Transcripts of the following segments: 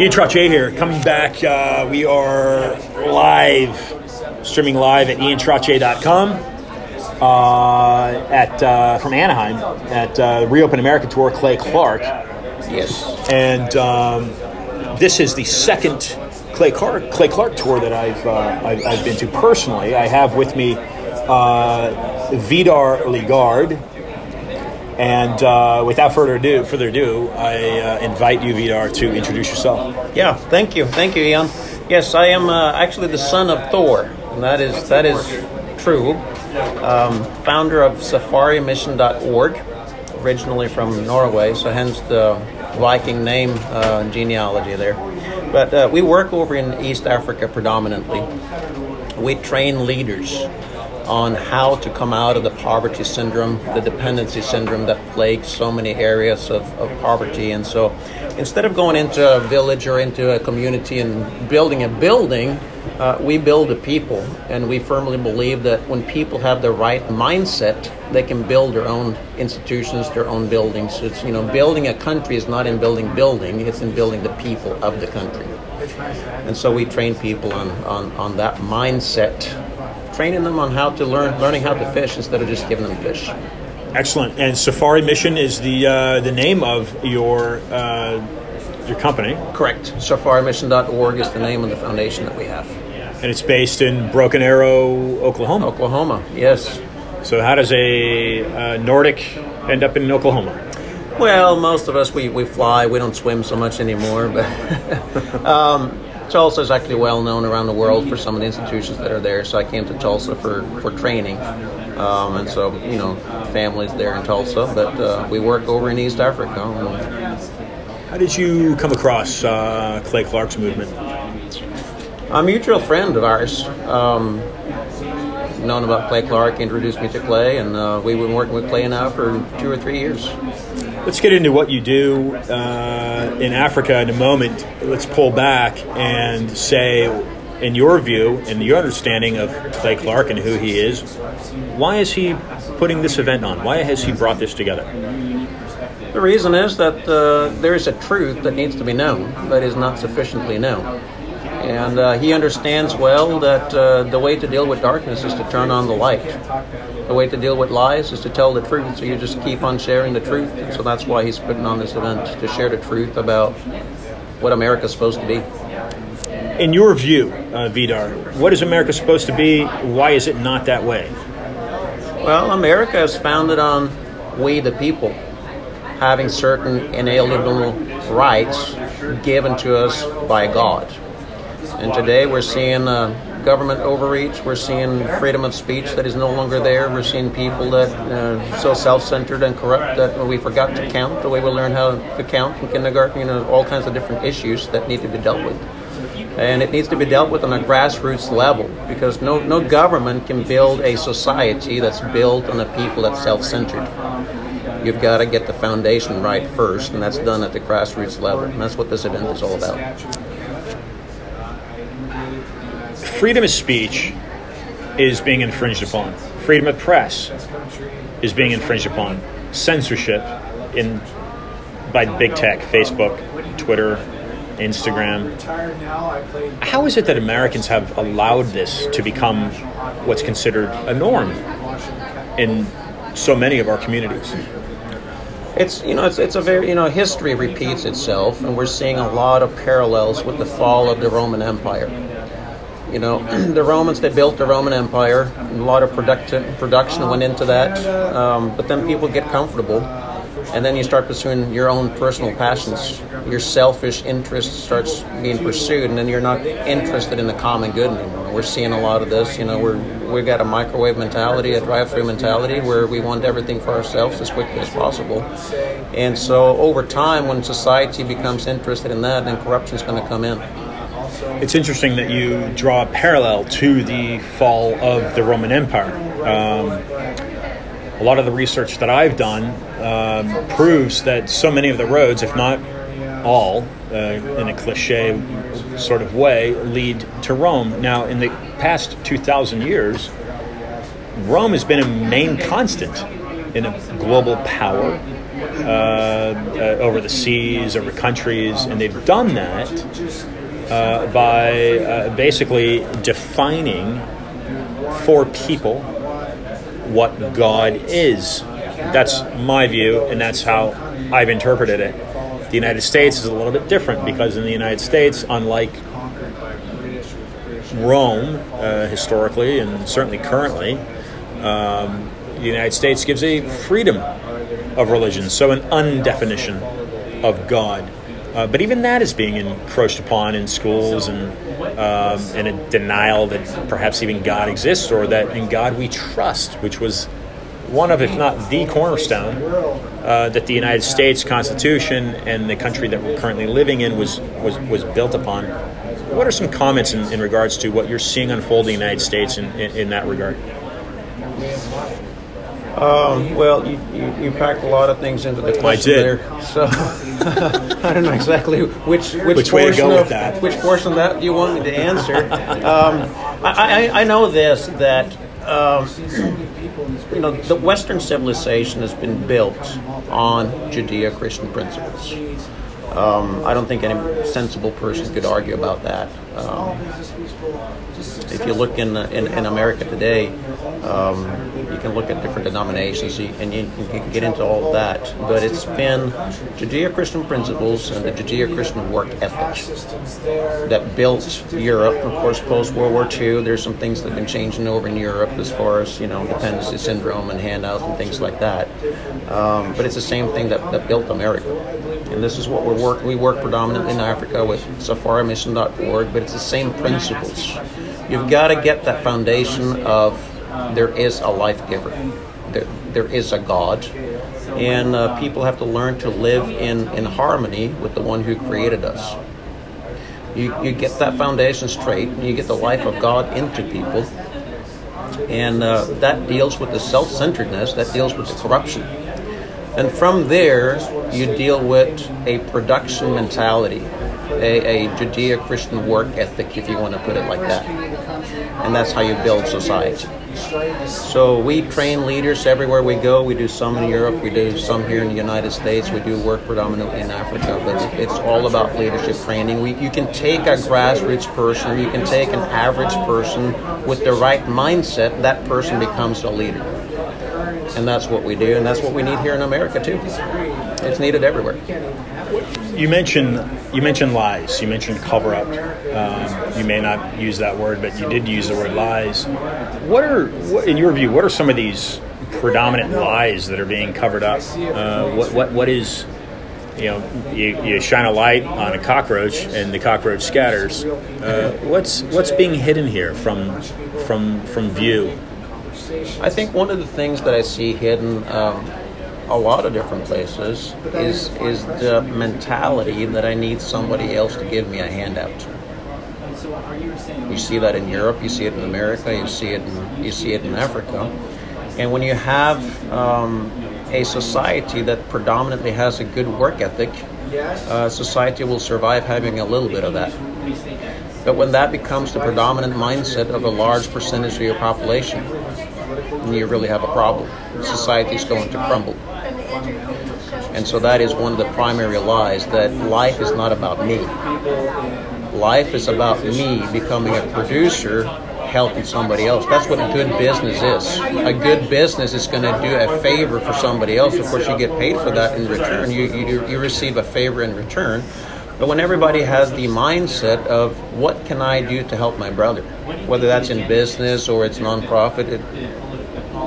Ian Trottier here, coming back. Uh, we are live, streaming live at iantrottier.com uh, at uh, from Anaheim at uh, ReAwaken America Tour. Clay Clark, Yes. and um, this is the second Clay Clark Clay Clark tour that I've uh, I've, I've been to personally. I have with me uh, Vidar Ligard. And uh, without further ado, further ado, I uh, invite you, Vidar, to introduce yourself. Yeah. Thank you. Thank you, Ian. Yes, I am uh, actually the son of Thor, and that is that is true. Um, founder of SafariMission.org, originally from Norway, so hence the Viking name uh, genealogy there. But uh, we work over in East Africa predominantly. We train leaders on how to come out of the poverty syndrome, the dependency syndrome that plagues so many areas of, of poverty. And so instead of going into a village or into a community and building a building, uh, we build a people. And we firmly believe that when people have the right mindset, they can build their own institutions, their own buildings. It's, you know, building a country is not in building building, it's in building the people of the country. And so we train people on, on, on that mindset training them on how to learn, learning how to fish instead of just giving them fish. Excellent. And Safari Mission is the uh, the name of your uh, your company, Correct. SafariMission.org is the name of the foundation that we have. and it's based in Broken Arrow, Oklahoma. Oklahoma, yes. So, how does a uh, Nordic end up in Oklahoma? Well, most of us we, we fly. We don't swim so much anymore, but um, Tulsa is actually well known around the world for some of the institutions that are there. So I came to Tulsa for for training, um, and so you know families there in Tulsa. But uh, we work over in East Africa. How did you come across uh, Clay Clark's movement? A mutual friend of ours, um, known about Clay Clark, introduced me to Clay, and uh, we've been working with Clay now for two or three years. Let's get into what you do uh, in Africa in a moment. Let's pull back and say, in your view and your understanding of Clay Clark and who he is, why is he putting this event on? Why has he brought this together? The reason is that uh, there is a truth that needs to be known, but is not sufficiently known. And uh, he understands well that uh, the way to deal with darkness is to turn on the light. The way to deal with lies is to tell the truth. So you just keep on sharing the truth. And so that's why he's putting on this event to share the truth about what America's supposed to be. In your view, uh, Vidar, what is America supposed to be? Why is it not that way? Well, America is founded on we the people having certain inalienable rights given to us by God. And today we're seeing uh, government overreach. We're seeing freedom of speech that is no longer there. We're seeing people that uh, so self-centered and corrupt that we forgot to count the way we learned how to count in kindergarten. You know, all kinds of different issues that need to be dealt with. And it needs to be dealt with on a grassroots level because no, no government can build a society that's built on a people that's self-centered. You've got to get the foundation right first, and that's done at the grassroots level. And that's what this event is all about. Freedom of speech is being infringed upon. Freedom of press is being infringed upon. Censorship in by big tech, Facebook, Twitter, Instagram. How is it that Americans have allowed this to become what's considered a norm in so many of our communities? It's you know it's it's a very you know history repeats itself, and we're seeing a lot of parallels with the fall of the Roman Empire. You know, the Romans they built the Roman Empire. A lot of production production went into that, um, but then people get comfortable, and then you start pursuing your own personal passions. Your selfish interest starts being pursued, and then you're not interested in the common good anymore. We're seeing a lot of this. You know, we're we've got a microwave mentality, a drive-through mentality, where we want everything for ourselves as quickly as possible. And so, over time, when society becomes interested in that, then corruption is going to come in. It's interesting that you draw a parallel to the fall of the Roman Empire. Um, a lot of the research that I've done um, proves that so many of the roads, if not all, uh, in a cliche sort of way, lead to Rome. Now, in the past 2,000 years, Rome has been a main constant in a global power uh, uh, over the seas, over countries, and they've done that uh, by uh, basically defining for people what God is. That's my view, and that's how I've interpreted it. The United States is a little bit different because in the United States, unlike Rome uh, historically and certainly currently, um, the United States gives a freedom of religion, so an undefinition of God. Uh, but even that is being encroached upon in schools and um, and a denial that perhaps even God exists or that in God we trust, which was one of, if not the cornerstone, uh, that the United States Constitution and the country that we're currently living in was was, was built upon. What are some comments in, in regards to what you're seeing unfold in the United States in, in, in that regard? Um, well, you, you, you, packed a lot of things into the question there, so I don't know exactly which which, which portion of that. which portion of that you want me to answer. Um, I, I, I, know this that um, you know the Western civilization has been built on Judeo-Christian principles. Um, I don't think any sensible person could argue about that. Um, if you look in, in, in America today, um, you can look at different denominations and you, can get into all of that. But it's been Judeo Christian principles and the Judeo Christian work ethic that built Europe. Of course, post World War II, there's some things that have been changing over in Europe as far as you know dependency syndrome and handouts and things like that. Um, but it's the same thing that, that built America. And this is what we're working. We work predominantly in Africa with SafariMission.org, but it's the same principles. You've got to get that foundation of there is a life giver, there, there is a God, and uh, people have to learn to live in, in harmony with the one who created us. You, you get that foundation straight, and you get the life of God into people, and uh, that deals with the self centeredness, that deals with the corruption. And from there, you deal with a production mentality a, a Judeo Christian work ethic, if you want to put it like that. And that's how you build society. So we train leaders everywhere we go. We do some in Europe, we do some here in the United States, we do work predominantly in Africa, but it's all about leadership training. We, you can take a grassroots person, you can take an average person with the right mindset, that person becomes a leader. And that's what we do, and that's what we need here in America too. It's needed everywhere you mentioned you mentioned lies. You mentioned cover up. Um, you may not use that word, but you did use the word lies. What are, what, in your view, what are some of these predominant lies that are being covered up? Uh, what, what what is you know you, you, shine a light on a cockroach and the cockroach scatters. Uh, what's what's being hidden here from from from view? I think one of the things that I see hidden. Um, a lot of different places is is the mentality that I need somebody else to give me a handout. You see that in Europe, you see it in America, you see it in, you see it in Africa, and when you have um, a society that predominantly has a good work ethic, uh, society will survive having a little bit of that. But when that becomes the predominant mindset of a large percentage of your population, you really have a problem. Society is going to crumble. And so that is one of the primary lies that life is not about me. Life is about me becoming a producer helping somebody else. That's what a good business is. A good business is going to do a favor for somebody else. Of course, you get paid for that in return. You, you, you receive a favor in return. But when everybody has the mindset of what can I do to help my brother, whether that's in business or it's nonprofit, it,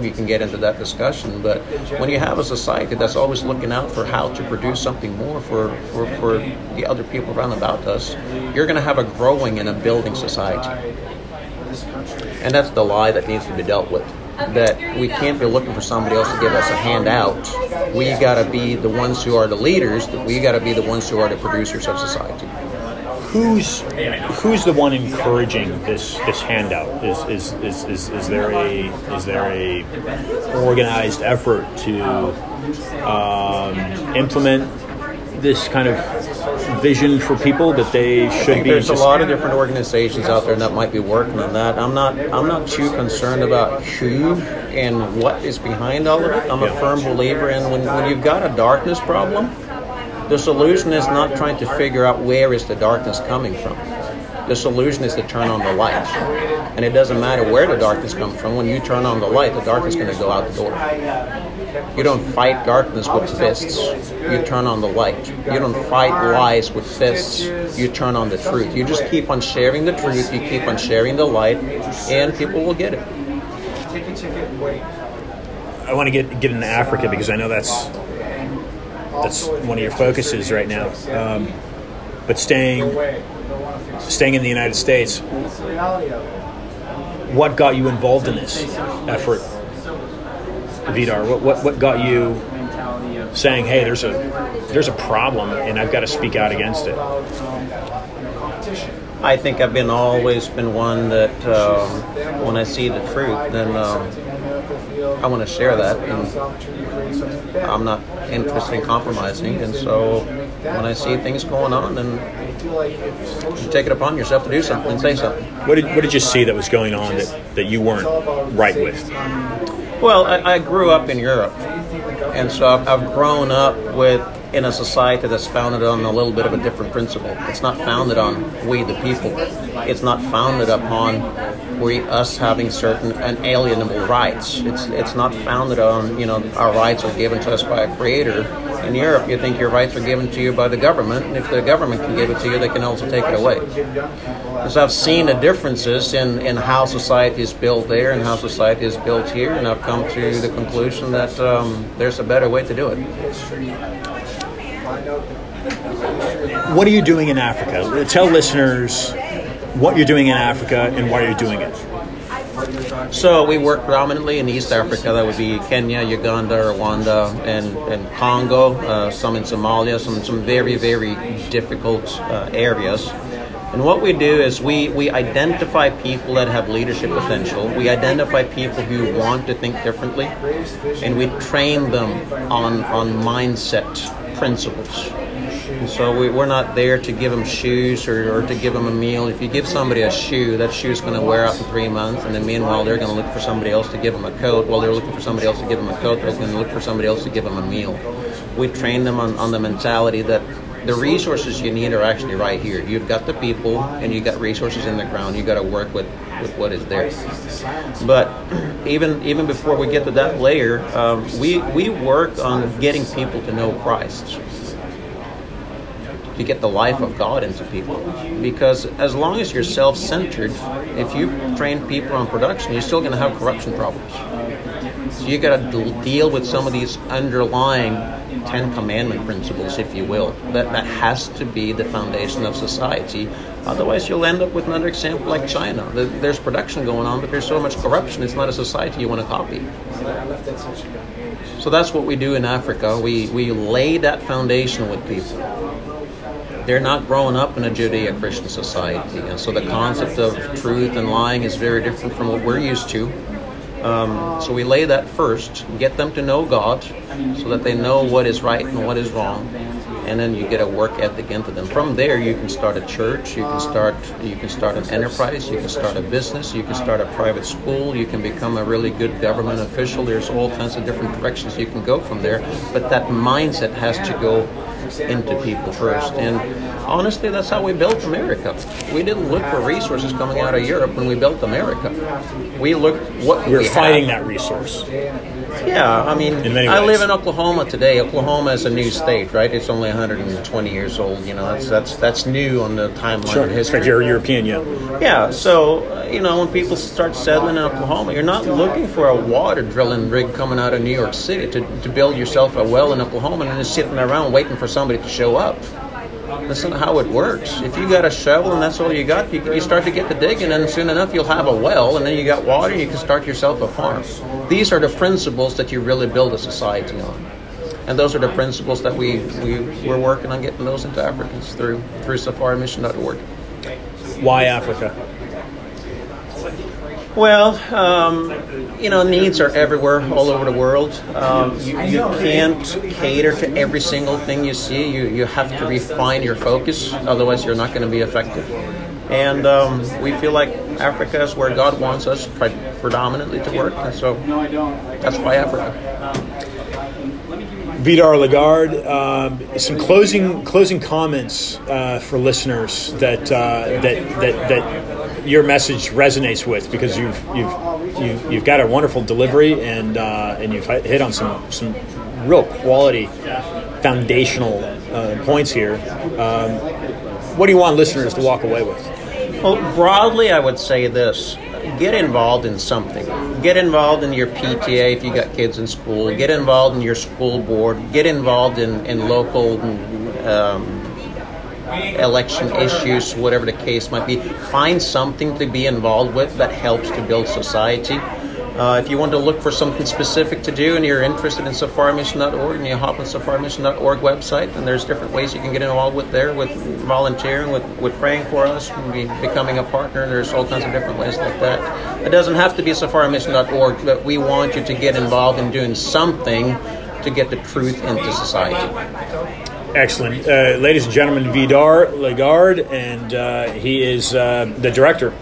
we can get into that discussion. But when you have a society that's always looking out for how to produce something more for, for, for the other people around about us, you're going to have a growing and a building society. And that's the lie that needs to be dealt with. That we can't be looking for somebody else to give us a handout. We got to be the ones who are the leaders. We got to be the ones who are the producers of society who's who's the one encouraging this this handout? Is is, is, is, is there a is there a organized effort to um, implement this kind of vision for people that they should be? There's a lot of different organizations out there that might be working on that. I'm not. I'm not too concerned about who and what is behind all of it. I'm a firm believer in when, when you've got a darkness problem, the solution is not trying to figure out where is the darkness coming from. The solution is to turn on the light. And it doesn't matter where the darkness comes from. When you turn on the light, the darkness is going to go out the door. You don't fight darkness with fists. You turn on the light. You don't fight lies with fists. You turn on the truth. You just keep on sharing the truth. You keep on sharing the light, and people will get it. I want to get get into Africa because I know that's that's one of your focuses right now. Um, but staying staying in the United States, what got you involved in this effort, Vidar? What, what, what got you saying, "Hey, there's a there's a problem, and I've got to speak out against it"? I think I've been always been one that um, when I see the truth, then um, I want to share that, and I'm not interested in compromising. And so when I see things going on, then you take it upon yourself to do something and say something. What did, what did you see that was going on that, that you weren't right with? Well, I, I grew up in Europe, and so I've, I've grown up with in a society that's founded on a little bit of a different principle. It's not founded on we the people. It's not founded upon we us having certain unalienable rights. It's it's not founded on you know our rights are given to us by a creator. In Europe, you think your rights are given to you by the government, and if the government can give it to you, they can also take it away. So I've seen the differences in, in how society is built there and how society is built here, and I've come to the conclusion that um, there's a better way to do it. What are you doing in Africa? Tell listeners what you're doing in Africa and why you're doing it. So we work predominantly in East Africa. That would be Kenya, Uganda, Rwanda, and, and Congo. Uh, some in Somalia. Some some very very difficult uh, areas. And what we do is we, we identify people that have leadership potential. We identify people who want to think differently, and we train them on on mindset principles. And so we, we're not there to give them shoes or, or to give them a meal. If you give somebody a shoe, that shoe is going to wear out in three months, and then meanwhile they're going to look for somebody else to give them a coat. While they're looking for somebody else to give them a coat, they're going to look for somebody else to give them a meal. We train them on, on the mentality that the resources you need are actually right here. You've got the people, and you've got resources in the ground. You've got to work with, with what is there. But even even before we get to that layer, um, we we work on getting people to know Christ to get the life of God into people. Because as long as you're self centered, if you train people on production, you're still going to have corruption problems. So you got to deal with some of these underlying Ten Commandment principles, if you will. That, that has to be the foundation of society. Otherwise, you'll end up with another example like China. There's production going on, but there's so much corruption, it's not a society you want to copy. So that's what we do in Africa. We, we lay that foundation with people they're not growing up in a Judeo Christian society. And so the concept of truth and lying is very different from what we're used to. Um, so we lay that first, get them to know God so that they know what is right and what is wrong. And then you get a work ethic into them. From there, you can start a church, you can start you can start an enterprise, you can start a business, you can start a private school, you can become a really good government official. There's all kinds of different directions you can go from there. But that mindset has to go into people first. And honestly, that's how we built America. We didn't look for resources coming out of Europe when we built America. We looked what we were we fighting have. that resource. Yeah, I mean, I live in Oklahoma today. Oklahoma is a new state, right? It's only 120 years old. You know, that's that's that's new on the timeline Sure. of history. you're European, yeah. Yeah, so uh, you know when people start settling in Oklahoma, you're not looking for a water drilling rig coming out of New York City to, to build yourself a well in Oklahoma and just sitting around waiting for somebody to show up. That's not how it works. If you got a shovel and that's all you got, you, you start to get the digging, and soon enough you'll have a well, and then you got water, and you can start yourself a farm. These are the principles that you really build a society on. And those are the principles that we, we, we're working on getting those into Africans through, through safarimission.org. Why Africa? Well, um, you know, needs are everywhere, all over the world. Um, you, you can't cater to every single thing you see. You, you have to refine your focus, otherwise, you're not going to be effective. And um, we feel like Africa is where God wants us pre- predominantly to work, and so that's why Africa. Vidar Lagarde, um, some closing closing comments uh, for listeners that, uh, that that that your message resonates with because you've you've you've, you've got a wonderful delivery and uh, and you've hit on some some real quality foundational uh, points here. Um, what do you want listeners to walk away with? Well, broadly, I would say this get involved in something. Get involved in your PTA if you got kids in school. Get involved in your school board. Get involved in, in local um, election issues, whatever the case might be. Find something to be involved with that helps to build society. Uh, if you want to look for something specific to do and you're interested in safarimission.org and you hop on safarimission.org website, and there's different ways you can get involved with there, with volunteering, with, with praying for us, be, becoming a partner. There's all kinds of different ways like that. It doesn't have to be safarimission.org, but we want you to get involved in doing something to get the truth into society. Excellent. Uh, ladies and gentlemen, Vidar Lagarde, and uh, he is uh, the director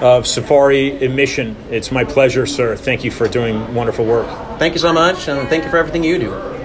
of Safari Mission. It's my pleasure, sir. Thank you for doing wonderful work. Thank you so much, and thank you for everything you do.